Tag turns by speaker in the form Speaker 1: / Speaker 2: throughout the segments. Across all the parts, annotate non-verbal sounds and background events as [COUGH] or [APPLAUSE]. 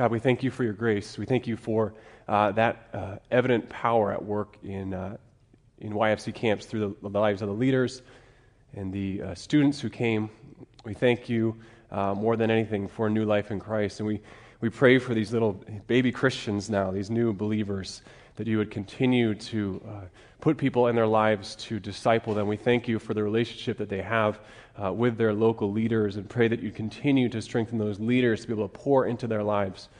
Speaker 1: God, we thank you for your grace. We thank you for uh, that uh, evident power at work in, uh, in YFC camps through the, the, lives of the leaders and the uh, students who came. We thank you uh, more than anything for a new life in Christ. And we, we pray for these little baby Christians now, these new believers, that you would continue to uh, put people in their lives to disciple them. We thank you for the relationship that they have uh, with their local leaders and pray that you continue to strengthen those leaders to be able to pour into their lives.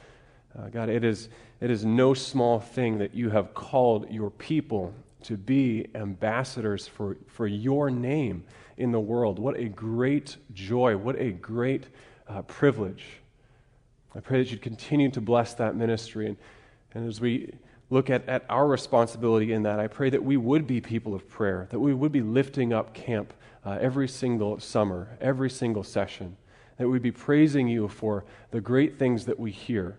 Speaker 1: Uh, God, it is, it is no small thing that you have called your people to be ambassadors for, for your name in the world. What a great joy. What a great uh, privilege. I pray that you'd continue to bless that ministry. And, and as we look at, at our responsibility in that, I pray that we would be people of prayer, that we would be lifting up camp uh, every single summer, every single session, that we'd be praising you for the great things that we hear.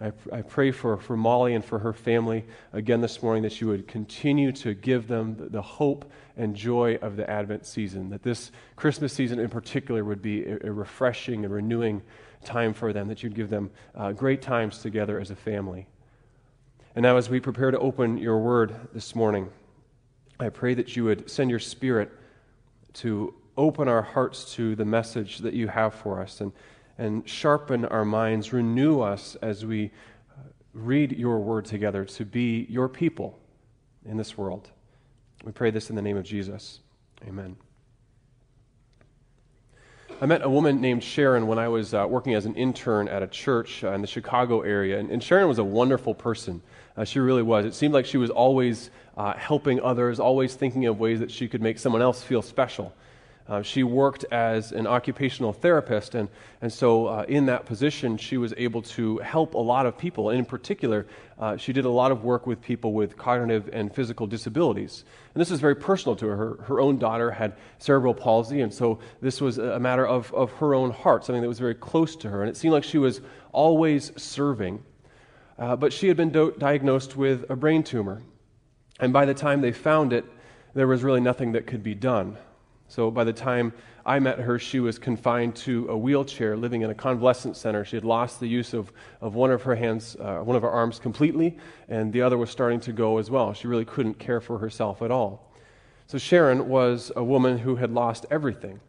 Speaker 1: I, I pray for, for Molly and for her family again this morning that you would continue to give them the, the hope and joy of the Advent season, that this Christmas season in particular would be a, a refreshing and renewing time for them, that you'd give them uh, great times together as a family. And now, as we prepare to open your word this morning, I pray that you would send your spirit to open our hearts to the message that you have for us and, and sharpen our minds, renew us as we uh, read your word together to be your people in this world. We pray this in the name of Jesus. Amen. I met a woman named Sharon when I was uh, working as an intern at a church uh, in the Chicago area, and, and Sharon was a wonderful person. Uh, she really was. It seemed like she was always uh, helping others, always thinking of ways that she could make someone else feel special. Uh, she worked as an occupational therapist, and, and so uh, in that position, she was able to help a lot of people. In particular, uh, she did a lot of work with people with cognitive and physical disabilities. And this is very personal to her. Her, her own daughter had cerebral palsy, and so this was a matter of, of her own heart, something that was very close to her. And it seemed like she was always serving. Uh, but she had been do- diagnosed with a brain tumor. And by the time they found it, there was really nothing that could be done. So by the time I met her, she was confined to a wheelchair, living in a convalescent center. She had lost the use of, of one of her hands, uh, one of her arms completely, and the other was starting to go as well. She really couldn't care for herself at all. So Sharon was a woman who had lost everything.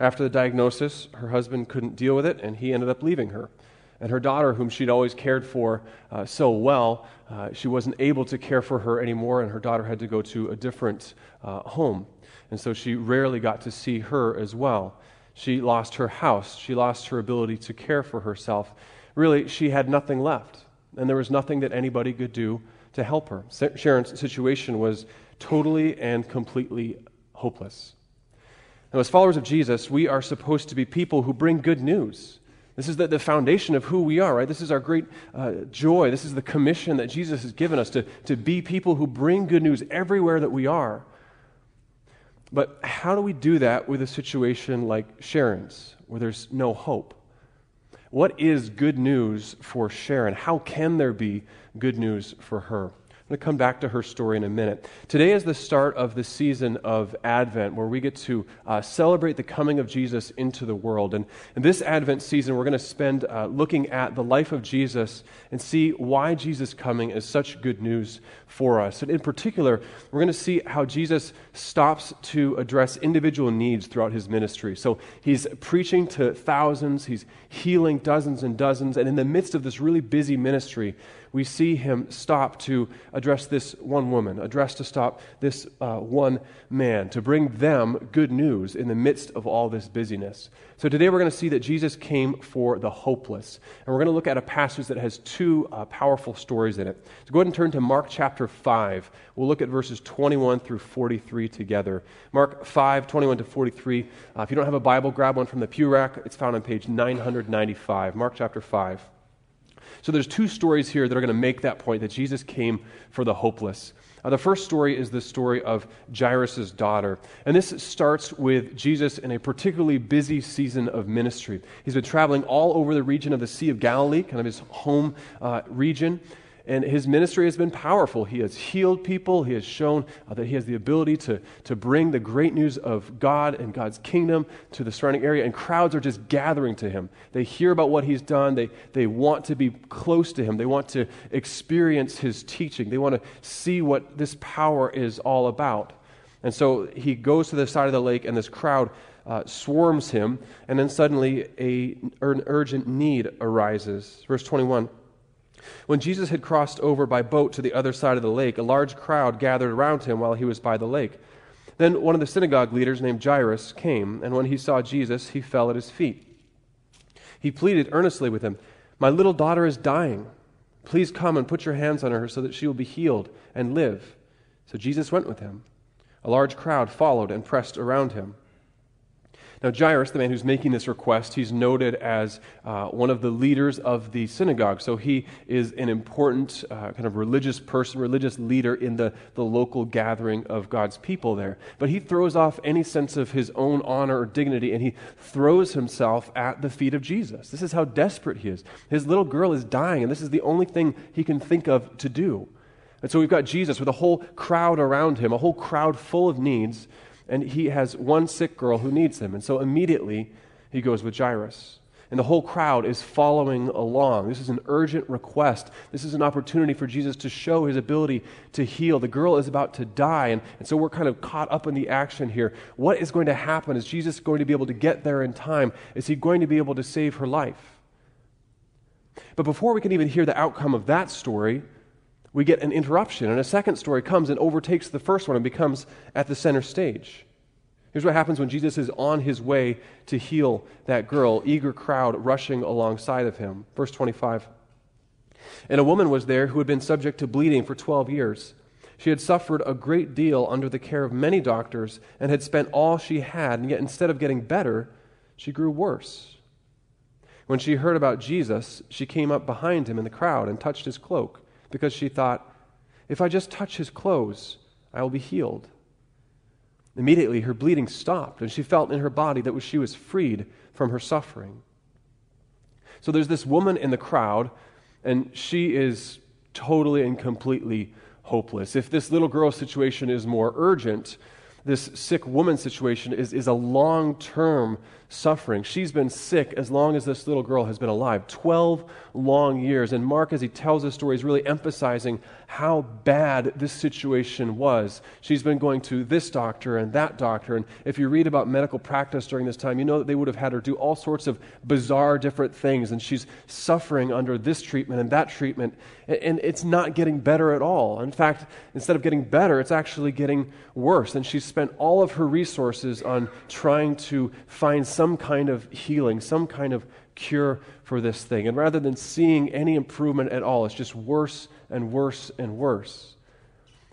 Speaker 1: After the diagnosis, her husband couldn't deal with it, and he ended up leaving her. And her daughter, whom she'd always cared for uh, so well, uh, she wasn't able to care for her anymore, and her daughter had to go to a different uh, home. And so she rarely got to see her as well. She lost her house. She lost her ability to care for herself. Really, she had nothing left. And there was nothing that anybody could do to help her. Sharon's situation was totally and completely hopeless. Now, as followers of Jesus, we are supposed to be people who bring good news. This is the, the foundation of who we are, right? This is our great uh, joy. This is the commission that Jesus has given us to, to be people who bring good news everywhere that we are. But how do we do that with a situation like Sharon's, where there's no hope? What is good news for Sharon? How can there be good news for her? I'm going to come back to her story in a minute. Today is the start of the season of Advent, where we get to uh, celebrate the coming of Jesus into the world. And in this Advent season, we're going to spend uh, looking at the life of Jesus and see why Jesus' coming is such good news for us. And in particular, we're going to see how Jesus stops to address individual needs throughout his ministry. So he's preaching to thousands, he's healing dozens and dozens, and in the midst of this really busy ministry, we see him stop to address this one woman, address to stop this uh, one man, to bring them good news in the midst of all this busyness. So today we're going to see that Jesus came for the hopeless. And we're going to look at a passage that has two uh, powerful stories in it. So go ahead and turn to Mark chapter 5. We'll look at verses 21 through 43 together. Mark 5, 21 to 43. Uh, if you don't have a Bible, grab one from the pew rack. It's found on page 995. Mark chapter 5. So there's two stories here that are going to make that point that Jesus came for the hopeless. Uh, the first story is the story of Jairus' daughter. And this starts with Jesus in a particularly busy season of ministry. He's been traveling all over the region of the Sea of Galilee, kind of his home uh, region. And his ministry has been powerful. He has healed people. He has shown uh, that he has the ability to, to bring the great news of God and God's kingdom to the surrounding area. And crowds are just gathering to him. They hear about what he's done. They, they want to be close to him. They want to experience his teaching. They want to see what this power is all about. And so he goes to the side of the lake, and this crowd uh, swarms him. And then suddenly a, an urgent need arises. Verse 21. When Jesus had crossed over by boat to the other side of the lake, a large crowd gathered around him while he was by the lake. Then one of the synagogue leaders named Jairus came, and when he saw Jesus, he fell at his feet. He pleaded earnestly with him, My little daughter is dying. Please come and put your hands on her so that she will be healed and live. So Jesus went with him. A large crowd followed and pressed around him. Now, Jairus, the man who's making this request, he's noted as uh, one of the leaders of the synagogue. So he is an important uh, kind of religious person, religious leader in the, the local gathering of God's people there. But he throws off any sense of his own honor or dignity and he throws himself at the feet of Jesus. This is how desperate he is. His little girl is dying, and this is the only thing he can think of to do. And so we've got Jesus with a whole crowd around him, a whole crowd full of needs and he has one sick girl who needs him. And so immediately he goes with Jairus. And the whole crowd is following along. This is an urgent request. This is an opportunity for Jesus to show his ability to heal. The girl is about to die, and, and so we're kind of caught up in the action here. What is going to happen? Is Jesus going to be able to get there in time? Is he going to be able to save her life? But before we can even hear the outcome of that story, we get an interruption, and a second story comes and overtakes the first one and becomes at the center stage. Here's what happens when Jesus is on his way to heal that girl, eager crowd rushing alongside of him. Verse 25. And a woman was there who had been subject to bleeding for 12 years. She had suffered a great deal under the care of many doctors and had spent all she had, and yet instead of getting better, she grew worse. When she heard about Jesus, she came up behind him in the crowd and touched his cloak because she thought, if I just touch his clothes, I will be healed. Immediately, her bleeding stopped, and she felt in her body that she was freed from her suffering. So there's this woman in the crowd, and she is totally and completely hopeless. If this little girl situation is more urgent, this sick woman situation is, is a long term suffering. She's been sick as long as this little girl has been alive 12 long years. And Mark, as he tells this story, is really emphasizing how bad this situation was. She's been going to this doctor and that doctor. And if you read about medical practice during this time, you know that they would have had her do all sorts of bizarre different things. And she's suffering under this treatment and that treatment. And it's not getting better at all. In fact, instead of getting better, it's actually getting worse. And she's spent all of her resources on trying to find some kind of healing, some kind of cure for this thing. And rather than seeing any improvement at all, it's just worse and worse and worse.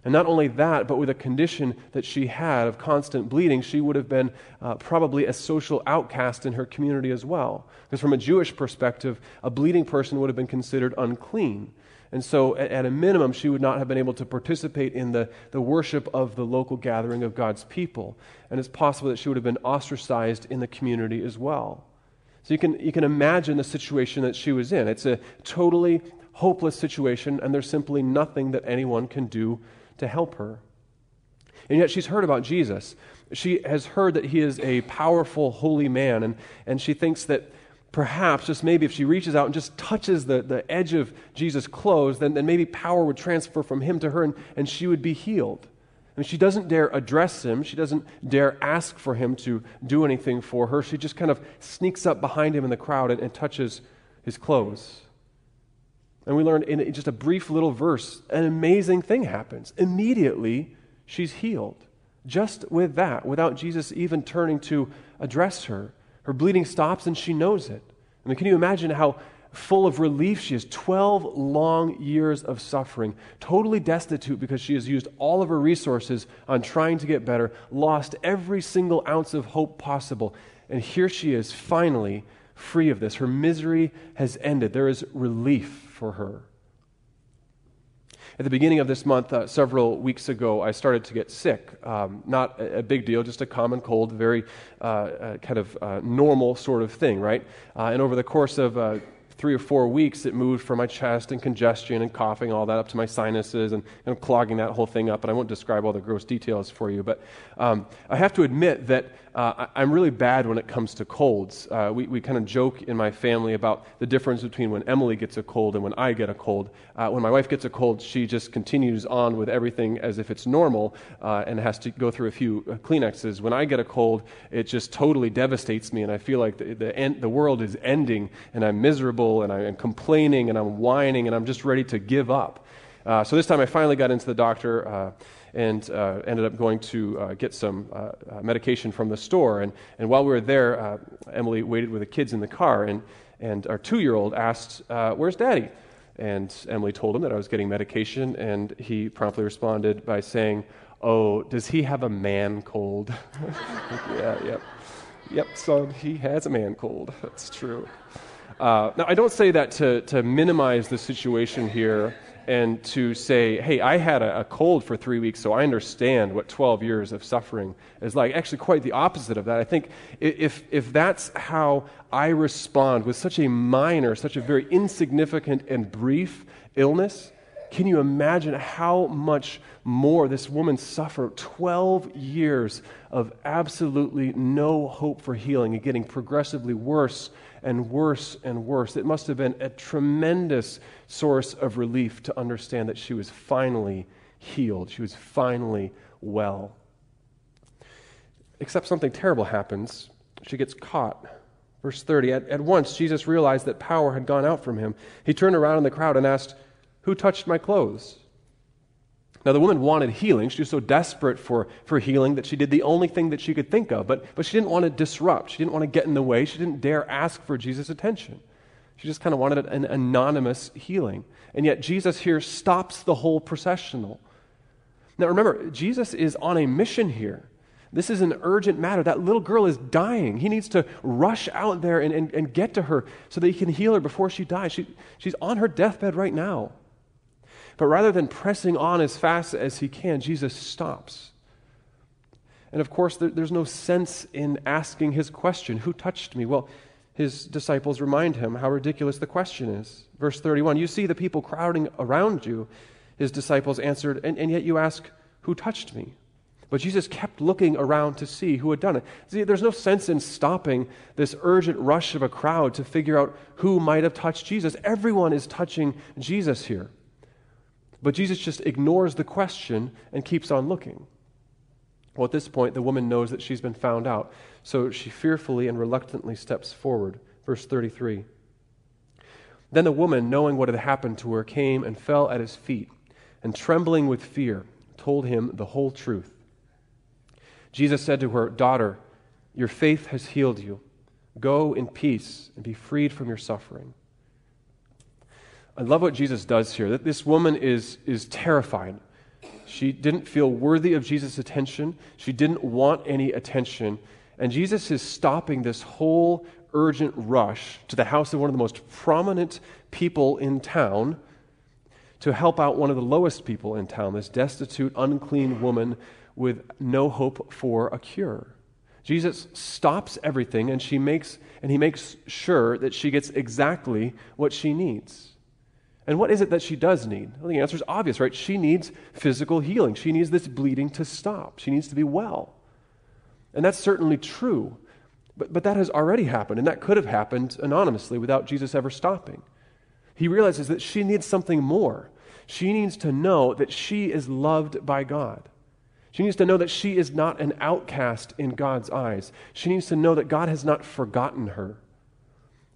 Speaker 1: And not only that, but with a condition that she had of constant bleeding, she would have been uh, probably a social outcast in her community as well. Because from a Jewish perspective, a bleeding person would have been considered unclean. And so, at, at, a minimum, she would not have been able to participate in the, the worship of the local gathering of God's people. And it's possible that she would have been ostracized in the community as well. So, you can, you can imagine the situation that she was in. It's a totally hopeless situation, and there's simply nothing that anyone can do to help her. And yet, she's heard about Jesus. She has heard that he is a powerful, holy man, and, and she thinks that perhaps, just maybe, if she reaches out and just touches the, the edge of Jesus' clothes, then, then maybe power would transfer from him to her and, and she would be healed. And she doesn't dare address him. She doesn't dare ask for him to do anything for her. She just kind of sneaks up behind him in the crowd and, and touches his clothes. And we learn in just a brief little verse, an amazing thing happens. Immediately, she's healed. Just with that, without Jesus even turning to address her. Her bleeding stops and she knows it. I mean, can you imagine how full of relief she is? 12 long years of suffering, totally destitute because she has used all of her resources on trying to get better, lost every single ounce of hope possible. And here she is, finally free of this. Her misery has ended. There is relief for her. At the beginning of this month, uh, several weeks ago, I started to get sick. Um, not a, a, big deal, just a common cold, very uh, uh, kind of uh, normal sort of thing, right? Uh, and over the course of uh, three or four weeks, it moved from my chest and congestion and coughing, all that, up to my sinuses and, and clogging that whole thing up. And I won't describe all the gross details for you, but um, I have to admit that uh, I'm really bad when it comes to colds. Uh, we we kind of joke in my family about the difference between when Emily gets a cold and when I get a cold. Uh, when my wife gets a cold, she just continues on with everything as if it's normal uh, and has to go through a few uh, Kleenexes. When I get a cold, it just totally devastates me, and I feel like the, the, end, the world is ending, and I'm miserable, and I'm complaining, and I'm whining, and I'm just ready to give up. Uh, so this time I finally got into the doctor and uh, ended up going to uh, get some uh, uh, medication from the store. And, and while we were there, uh, Emily waited with the kids in the car, and, and our two year old asked, Where's daddy? And Emily told him that I was getting medication, and he promptly responded by saying, Oh, does he have a man cold? [LAUGHS] yeah, yep. Yep, son, he has a man cold. That's true. Uh, now, I don't say that to, to minimize the situation here and to say, hey, I had a, a, cold for three weeks, so I understand what 12 years of suffering is like. Actually, quite the opposite of that. I think if, if that's how I respond with such a minor, such a very insignificant and brief illness, can you imagine how much more this woman suffered? 12 years of absolutely no hope for healing and getting progressively worse and worse and worse. It must have been a tremendous source of relief to understand that she was finally healed. She was finally well. Except something terrible happens. She gets caught. Verse 30 at, at once, Jesus realized that power had gone out from him. He turned around in the crowd and asked, Who touched my clothes? Now, the woman wanted healing. She was so desperate for, for healing that she did the only thing that she could think of. But, but she didn't want to disrupt. She didn't want to get in the way. She didn't dare ask for Jesus' attention. She just kind of wanted an anonymous healing. And yet, Jesus here stops the whole processional. Now, remember, Jesus is on a mission here. This is an urgent matter. That little girl is dying. He needs to rush out there and, and, and get to her so that he can heal her before she dies. She, she's on her deathbed right now. But rather than pressing on as fast as he can, Jesus stops. And of course, there, there's no sense in asking his question Who touched me? Well, his disciples remind him how ridiculous the question is. Verse 31 You see the people crowding around you. His disciples answered, And, and yet you ask, Who touched me? But Jesus kept looking around to see who had done it. See, there's no sense in stopping this urgent rush of a crowd to figure out who might have touched Jesus. Everyone is touching Jesus here. But Jesus just ignores the question and keeps on looking. Well, at this point, the woman knows that she's been found out, so she fearfully and reluctantly steps forward. Verse 33. Then the woman, knowing what had happened to her, came and fell at his feet, and trembling with fear, told him the whole truth. Jesus said to her, Daughter, your faith has healed you. Go in peace and be freed from your suffering. I love what Jesus does here. That this woman is, is terrified. She didn't feel worthy of Jesus' attention. She didn't want any attention. And Jesus is stopping this whole urgent rush to the house of one of the most prominent people in town to help out one of the lowest people in town, this destitute, unclean woman with no hope for a cure. Jesus stops everything and she makes and he makes sure that she gets exactly what she needs. And what is it that she does need? Well, the answer is obvious, right? She needs physical healing. She needs this bleeding to stop. She needs to be well. And that's certainly true. But, but that has already happened, and that could have happened anonymously without Jesus ever stopping. He realizes that she needs something more. She needs to know that she is loved by God. She needs to know that she is not an outcast in God's eyes. She needs to know that God has not forgotten her.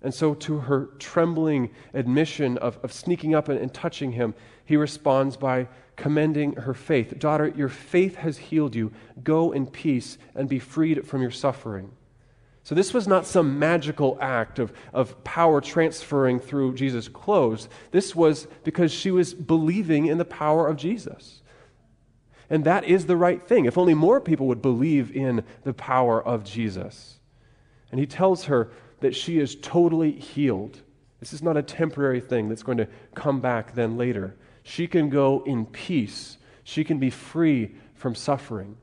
Speaker 1: And so, to her trembling admission of, of sneaking up and, and touching him, he responds by commending her faith. Daughter, your faith has healed you. Go in peace and be freed from your suffering. So, this was not some magical act of, of power transferring through Jesus' clothes. This was because she was believing in the power of Jesus. And that is the right thing. If only more people would believe in the power of Jesus. And he tells her, that she is totally healed. This is not a temporary thing that's going to come back then later. She can go in peace, she can be free from suffering.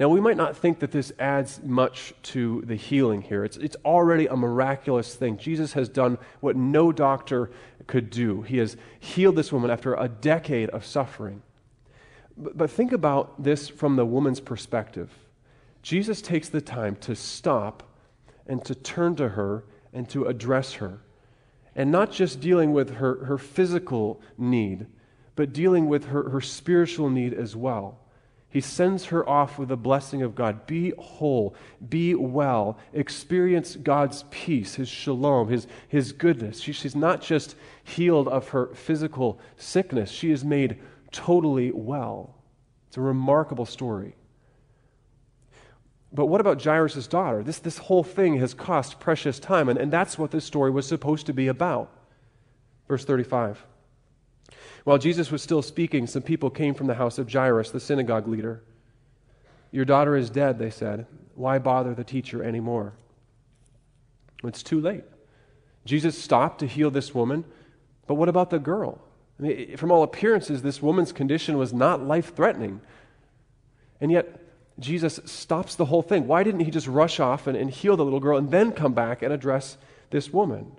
Speaker 1: Now, we might not think that this adds much to the healing here. It's, it's already a miraculous thing. Jesus has done what no doctor could do. He has healed this woman after a decade of suffering. But, but think about this from the woman's perspective. Jesus takes the time to stop and to turn to her and to address her. And not just dealing with her, her physical need, but dealing with her, her spiritual need as well. He sends her off with the blessing of God. Be whole, be well, experience God's peace, His shalom, His, his goodness. She, she's not just healed of her physical sickness, she is made totally well. It's a remarkable story. But what about Jairus' daughter? This, this whole thing has cost precious time, and, and that's what this story was supposed to be about. Verse 35. While Jesus was still speaking, some people came from the house of Jairus, the synagogue leader. Your daughter is dead, they said. Why bother the teacher anymore? It's too late. Jesus stopped to heal this woman, but what about the girl? I mean, from all appearances, this woman's condition was not life threatening. And yet, Jesus stops the whole thing. Why didn't he just rush off and, and heal the little girl and then come back and address this woman?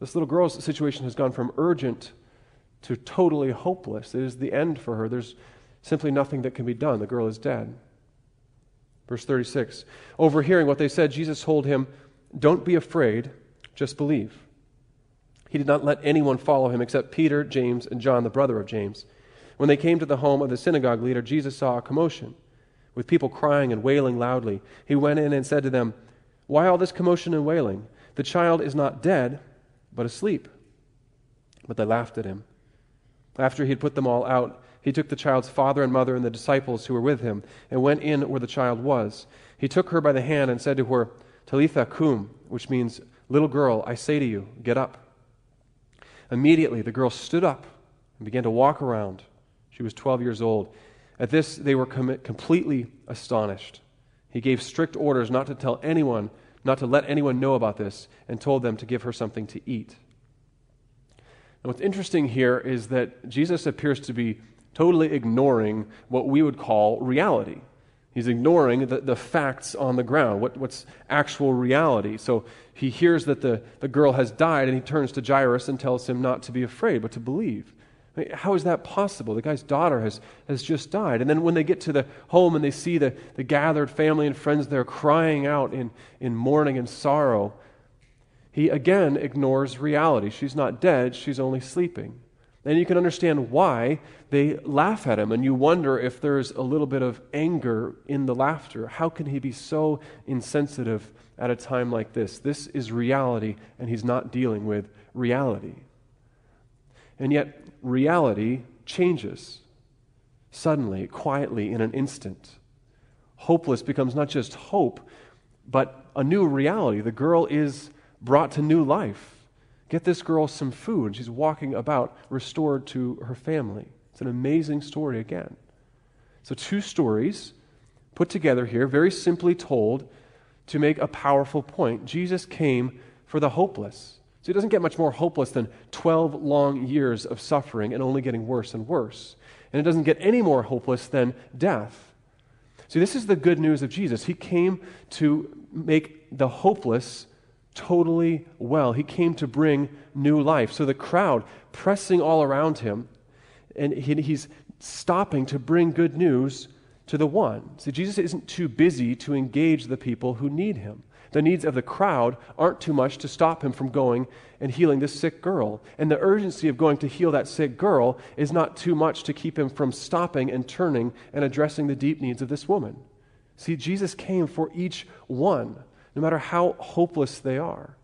Speaker 1: This little girl's situation has gone from urgent to totally hopeless. It is the end for her. There's simply nothing that can be done. The girl is dead. Verse 36 Overhearing what they said, Jesus told him, Don't be afraid, just believe. He did not let anyone follow him except Peter, James, and John, the brother of James. When they came to the home of the synagogue leader, Jesus saw a commotion, with people crying and wailing loudly. He went in and said to them, Why all this commotion and wailing? The child is not dead, but asleep. But they laughed at him. After he had put them all out, he took the child's father and mother and the disciples who were with him and went in where the child was. He took her by the hand and said to her, Talitha cum, which means, Little girl, I say to you, get up. Immediately the girl stood up and began to walk around. She was 12 years old. At this, they were com- completely astonished. He gave strict orders not to tell anyone, not to let anyone know about this, and told them to give her something to eat. And what's interesting here is that Jesus appears to be totally ignoring what we would call reality. He's ignoring the, the facts on the ground, what, what's actual reality. So he hears that the, the girl has died, and he turns to Jairus and tells him not to be afraid, but to believe. How is that possible? The guy's daughter has, has just died. And then when they get to the home and they see the, the gathered family and friends there crying out in, in mourning and sorrow, he again ignores reality. She's not dead, she's only sleeping. And you can understand why they laugh at him, and you wonder if there's a little bit of anger in the laughter. How can he be so insensitive at a time like this? This is reality, and he's not dealing with reality. And yet, reality changes suddenly, quietly, in an instant. Hopeless becomes not just hope, but a new reality. The girl is brought to new life. Get this girl some food. She's walking about, restored to her family. It's an amazing story again. So, two stories put together here, very simply told, to make a powerful point. Jesus came for the hopeless. So, it doesn't get much more hopeless than 12 long years of suffering and only getting worse and worse. And it doesn't get any more hopeless than death. See, this is the good news of Jesus. He came to make the hopeless totally well. He came to bring new life. So the crowd pressing all around him, and he, he's stopping to bring good news to the one. See, Jesus isn't too busy to engage the people who need him. The needs of the crowd aren't too much to stop him from going and healing this sick girl. And the urgency of going to heal that sick girl is not too much to keep him from stopping and turning and addressing the deep needs of this woman. See, Jesus came for each one no matter how hopeless they are.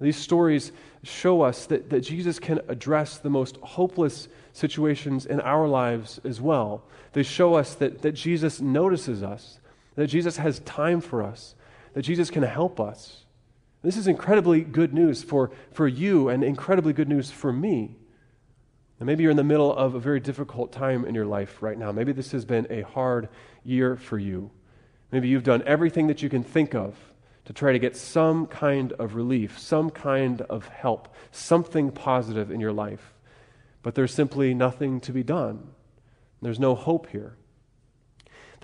Speaker 1: These stories show us that, that Jesus can address the most hopeless situations in our lives as well. They show us that, that Jesus notices us, that Jesus has time for us, that Jesus can help us. This is incredibly good news for, for you and incredibly good news for me. And maybe you're in the middle of a very difficult time in your life right now. Maybe this has been a hard year for you. Maybe you've done everything that you can think of to try to get some kind of relief, some kind of help, something positive in your life. But there's simply nothing to be done. There's no hope here.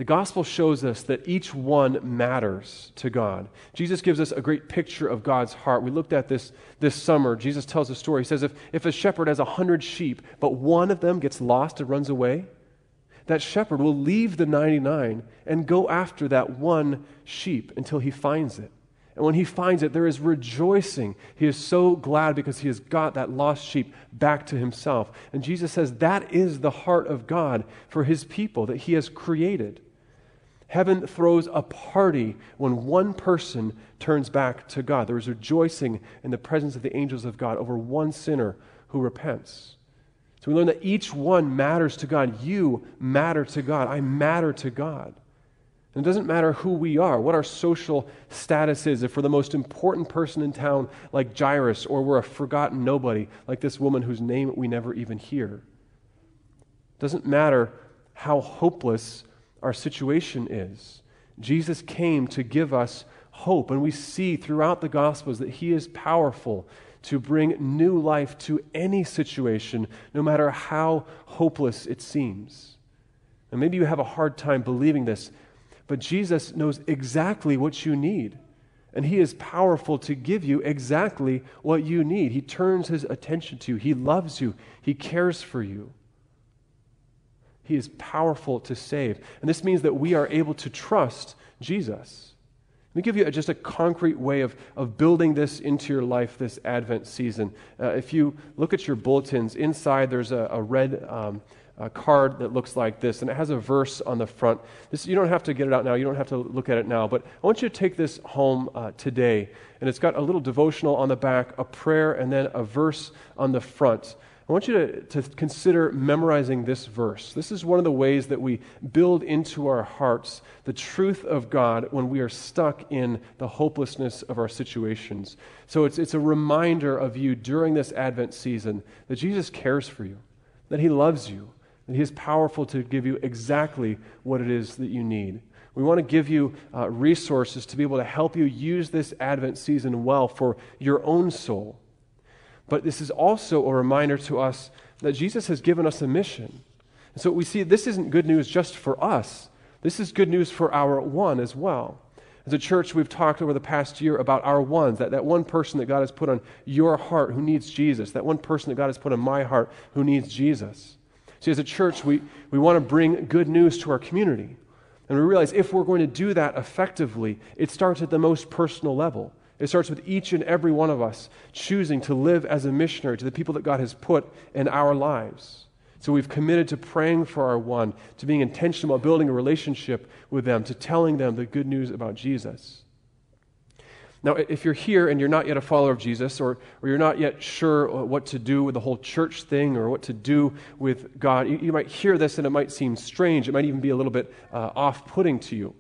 Speaker 1: The gospel shows us that each one matters to God. Jesus gives us a great picture of God's heart. We looked at this this summer. Jesus tells a story. He says, if, if a shepherd has a hundred sheep, but one of them gets lost and runs away, that shepherd will leave the 99 and go after that one sheep until he finds it. And when he finds it, there is rejoicing. He is so glad because he has got that lost sheep back to himself. And Jesus says that is the heart of God for his people that he has created. Heaven throws a party when one person turns back to God. There is rejoicing in the presence of the angels of God over one sinner who repents. So we learn that each one matters to God. You matter to God. I matter to God. And it doesn't matter who we are, what our social status is, if we're the most important person in town like Jairus, or we're a forgotten nobody like this woman whose name we never even hear. It doesn't matter how hopeless our situation is. Jesus came to give us hope, and we see throughout the Gospels that He is powerful to bring new life to any situation, no matter how hopeless it seems. And maybe you have a hard time believing this, but Jesus knows exactly what you need. And he is powerful to give you exactly what you need. He turns his attention to you. He loves you. He cares for you. He is powerful to save. And this means that we are able to trust Jesus. Let me give you just a concrete way of, of building this into your life this Advent season. Uh, if you look at your bulletins, inside there's a, a red um, a card that looks like this, and it has a verse on the front. This, you don't have to get it out now, you don't have to look at it now, but I want you to take this home uh, today. And it's got a little devotional on the back, a prayer, and then a verse on the front. I want you to, to consider memorizing this verse. This is one of the ways that we build into our hearts the truth of God when we are stuck in the hopelessness of our situations. So it's, it's a reminder of you during this Advent season that Jesus cares for you, that He loves you, that He is powerful to give you exactly what it is that you need. We want to give you uh, resources to be able to help you use this Advent season well for your own soul but this is also a reminder to us that Jesus has given us a mission. And so we see this isn't good news just for us, this is good news for our one as well. As a church, we've talked over the past year about our ones, that, that one person that God has put on your heart who needs Jesus, that one person that God has put on my heart who needs Jesus. See, as a church, we, we want to bring good news to our community. And we realize if we're going to do that effectively, it starts at the most personal level. It starts with each and every one of us choosing to live as a missionary to the people that God has put in our lives. So we've committed to praying for our one, to being intentional about building a relationship with them, to telling them the good news about Jesus. Now, if you're here and you're not yet a follower of Jesus, or, or you're not yet sure what to do with the whole church thing or what to do with God, you, you might hear this and it might seem strange. It might even be a little bit uh, off putting to you.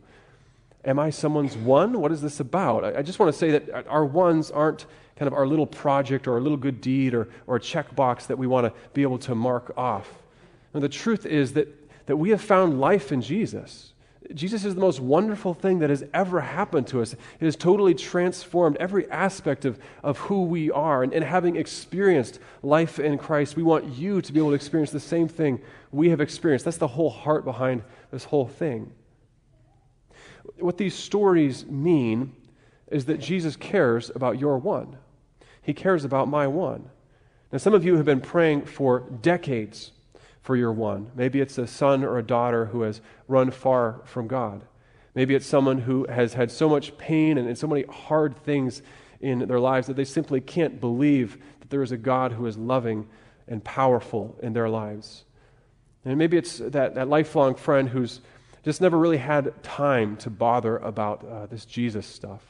Speaker 1: Am I someone's one? What is this about? I, I just want to say that our ones aren't kind of our little project or a little good deed or, or a checkbox that we want to be able to mark off. And the truth is that, that we have found life in Jesus. Jesus is the most wonderful thing that has ever happened to us. It has totally transformed every aspect of, of who we are. And, and having experienced life in Christ, we want you to be able to experience the same thing we have experienced. That's the whole heart behind this whole thing what these stories mean is that Jesus cares about your one. He cares about my one. Now, some of you have been praying for decades for your one. Maybe it's a son or a daughter who has run far from God. Maybe it's someone who has had so much pain and, and so many hard things in their lives that they simply can't believe that there is a God who is loving and powerful in their lives. And maybe it's that, that lifelong friend who's just never really had time to bother about uh, this Jesus stuff.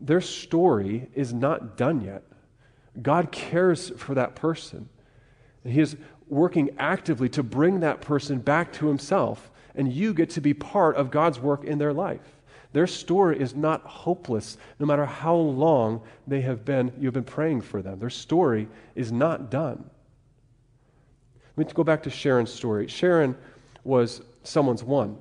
Speaker 1: Their story is not done yet. God cares for that person. And He is working actively to bring that person back to Himself, and you get to be part of God's work in their life. Their story is not hopeless, no matter how long they have been, you've been praying for them. Their story is not done. Let me go back to Sharon's story. Sharon was someone's one.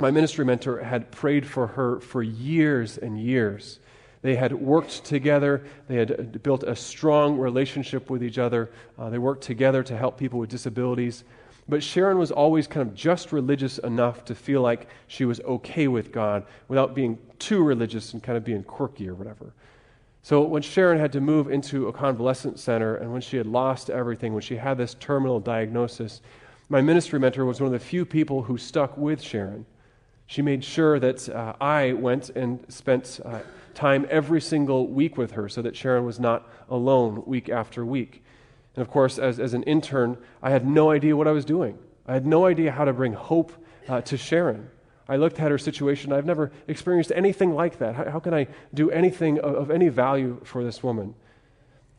Speaker 1: My ministry mentor had prayed for her for years and years. They had worked together. They had built a strong relationship with each other. Uh, they worked together to help people with disabilities. But Sharon was always kind of just religious enough to feel like she was okay with God without being too religious and kind of being quirky or whatever. So when Sharon had to move into a convalescent center and when she had lost everything, when she had this terminal diagnosis, my ministry mentor was one of the few people who stuck with Sharon. She made sure that uh, I went and spent uh, time every single week with her so that Sharon was not alone week after week. And of course, as, as an intern, I had no idea what I was doing. I had no idea how to bring hope uh, to Sharon. I looked at her situation. I've never experienced anything like that. How, how can I do anything of, of, any value for this woman?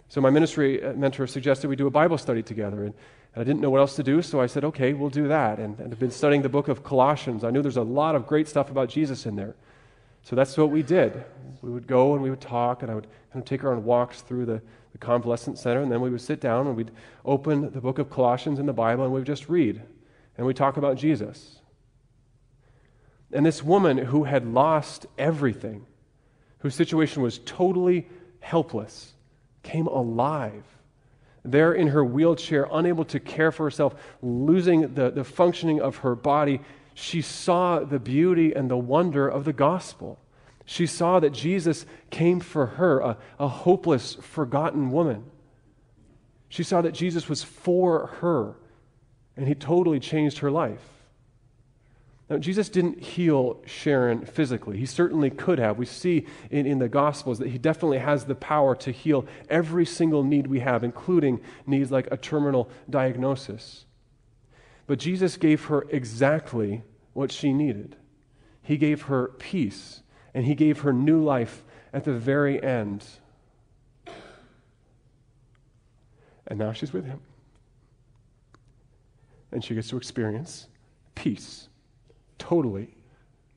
Speaker 1: So, my ministry uh, mentor suggested we do a Bible study together. And, and I didn't know what else to do, so I said, okay, we'll do that. And, and I've been studying the book of Colossians. I knew there's a lot of great stuff about Jesus in there. So, that's what we did. We would go and we would talk, and I would kind of take her on walks through the, the convalescent center, and then we would sit down and we'd open the book of Colossians in the Bible and we'd just read. And we'd talk about Jesus. And this woman who had lost everything, whose situation was totally helpless, came alive. There in her wheelchair, unable to care for herself, losing the, the functioning of her body, she saw the beauty and the wonder of the gospel. She saw that Jesus came for her, a, a hopeless, forgotten woman. She saw that Jesus was for her, and he totally changed her life. Now, Jesus didn't heal Sharon physically. He certainly could have. We see in, in the Gospels that he definitely has the power to heal every single need we have, including needs like a terminal diagnosis. But Jesus gave her exactly what she needed. He gave her peace, and he gave her new life at the very end. And now she's with him. And she gets to experience peace totally,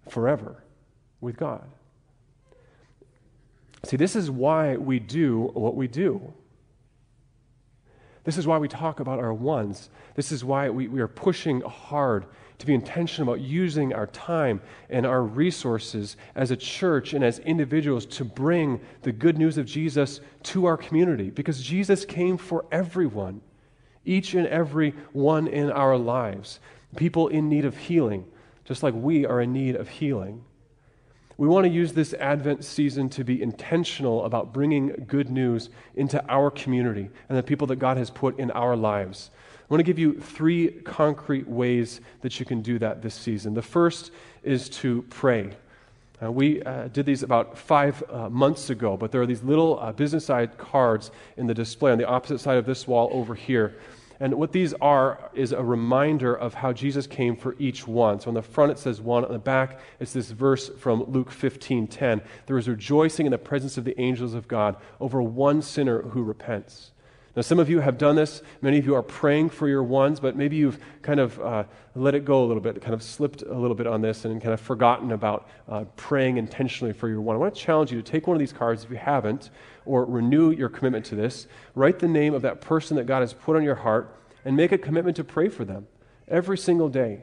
Speaker 1: forever with God. See, this is why we do what we do. This is why we talk about our ones. This is why we, we are pushing hard to be intentional about using our time and our resources as a church and as individuals to bring the good news of Jesus to our community because Jesus came for everyone, each and every one in our lives. People in need of healing, just like we are in need of healing. We want to use this Advent season to be intentional about bringing good news into our community and the people that God has put in our lives. I want to give you three concrete ways that you can do that this season. The first is to pray. Uh, we uh, did these about five uh, months ago, but there are these little uh, business side cards in the display on the opposite side of this wall over here and what these are is a reminder of how Jesus came for each one. So on the front it says one, on the back it's this verse from Luke 15:10. There is rejoicing in the presence of the angels of God over one sinner who repents. Now, some of you have done this. Many of you are praying for your ones, but maybe you've kind of uh, let it go a little bit, kind of slipped a little bit on this, and kind of forgotten about uh, praying intentionally for your one. I want to challenge you to take one of these cards if you haven't, or renew your commitment to this. Write the name of that person that God has put on your heart, and make a commitment to pray for them every single day.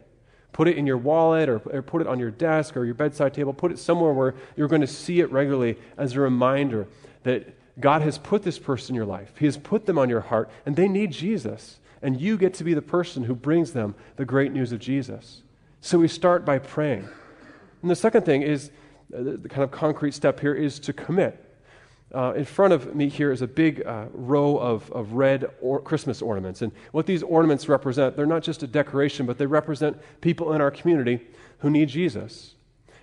Speaker 1: Put it in your wallet or, or, put it on your desk or your bedside table. Put it somewhere where you're going to see it regularly as a reminder that God has put this person in your life. He has put them on your heart, and they need Jesus. And you get to be the person who brings them the great news of Jesus. So we start by praying. And the second thing is uh, the kind of concrete step here is to commit. Uh, in front of me here is a big uh, row of, of red or Christmas ornaments. And what these ornaments represent, they're not just a decoration, but they represent people in our community who need Jesus.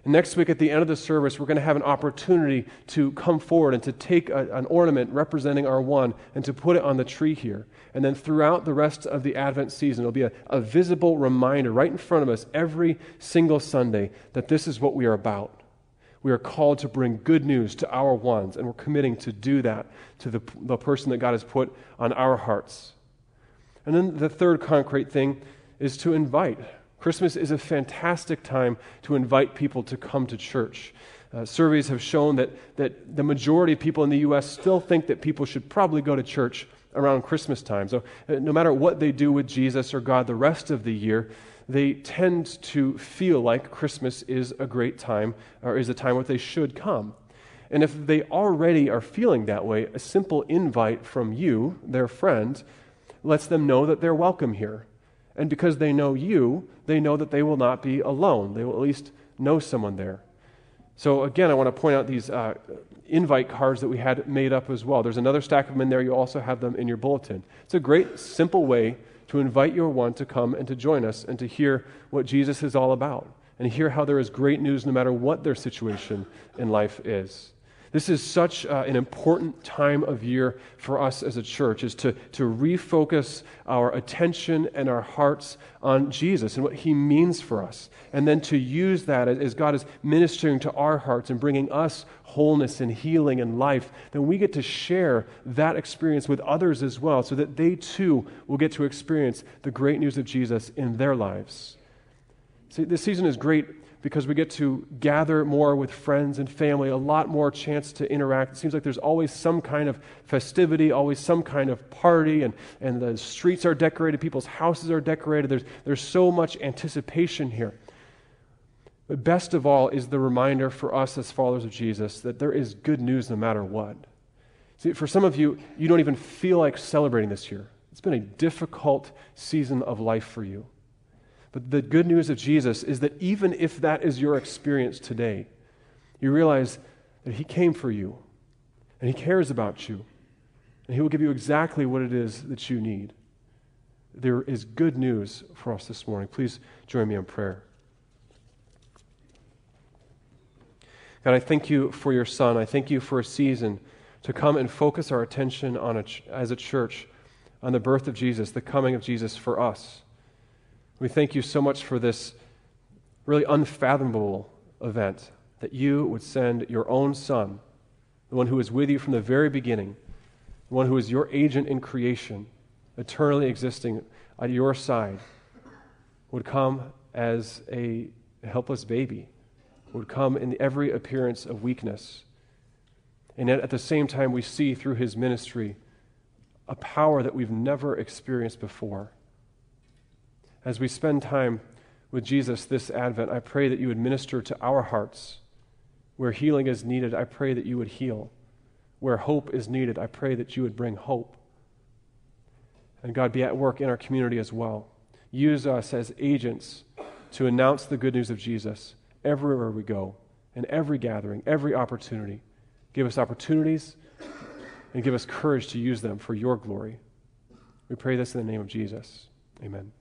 Speaker 1: And next week at the end of the service, we're going to have an opportunity to come forward and to take a, an ornament representing our one and to put it on the tree here. And then throughout the rest of the Advent season, it'll be a, a visible reminder right in front of us every single Sunday that this is what we are about. We are called to bring good news to our ones, and we're committing to do that to the, the person that God has put on our hearts. And then the third concrete thing is to invite. Christmas is a fantastic time to invite people to come to church. Uh, surveys have shown that, that the majority of people in the U.S. still think that people should probably go to church around Christmas time. So, uh, no matter what they do with Jesus or God the rest of the year, they tend to feel like Christmas is a great time or is a time where they should come. And if they already are feeling that way, a simple invite from you, their friend, lets them know that they're welcome here And because they know you, they know that they will not be alone. They will at least know someone there. So, again, I want to point out these uh, invite cards that we had made up as well. There's another stack of them in there. You also have them in your bulletin. It's a great, simple way to invite your one to come and to join us and to hear what Jesus is all about and hear how there is great news no matter what their situation in life is. This is such uh, an important time of year for us as a church, is to, to refocus our attention and our hearts on Jesus and what he means for us. And then to use that as, God is ministering to our hearts and bringing us wholeness and healing and life, then we get to share that experience with others as well so that they too will get to experience the great news of Jesus in their lives. See, this season is great because we get to gather more with friends and family, a lot more chance to interact. It seems like there's always some kind of festivity, always some kind of party, and, and the streets are decorated, people's houses are decorated. There's, there's so much anticipation here. But best of all is the reminder for us as followers of Jesus that there is good news no matter what. See, for some of you, you don't even feel like celebrating this year. It's been a difficult season of life for you. But the good news of Jesus is that even if that is your experience today, you realize that He came for you and He cares about you and He will give you exactly what it is that you need. There is good news for us this morning. Please join me in prayer. God, I thank you for your Son. I thank you for a season to come and focus our attention on a, as a church on the birth of Jesus, the coming of Jesus for us. We thank you so much for this really unfathomable event that you would send your own Son, the one who is with you from the very beginning, the one who is your agent in creation, eternally existing at your side, would come as a helpless baby, would come in every appearance of weakness. And yet, at the same time, we see through his ministry a power that we've never experienced before as we spend time with Jesus this Advent, I pray that you would minister to our hearts. Where healing is needed, I pray that you would heal. Where hope is needed, I pray that you would bring hope. And God, be at work in our community as well. Use us as agents to announce the good news of Jesus everywhere we go, in every gathering, every opportunity. Give us opportunities and give us courage to use them for your glory. We pray this in the name of Jesus. Amen.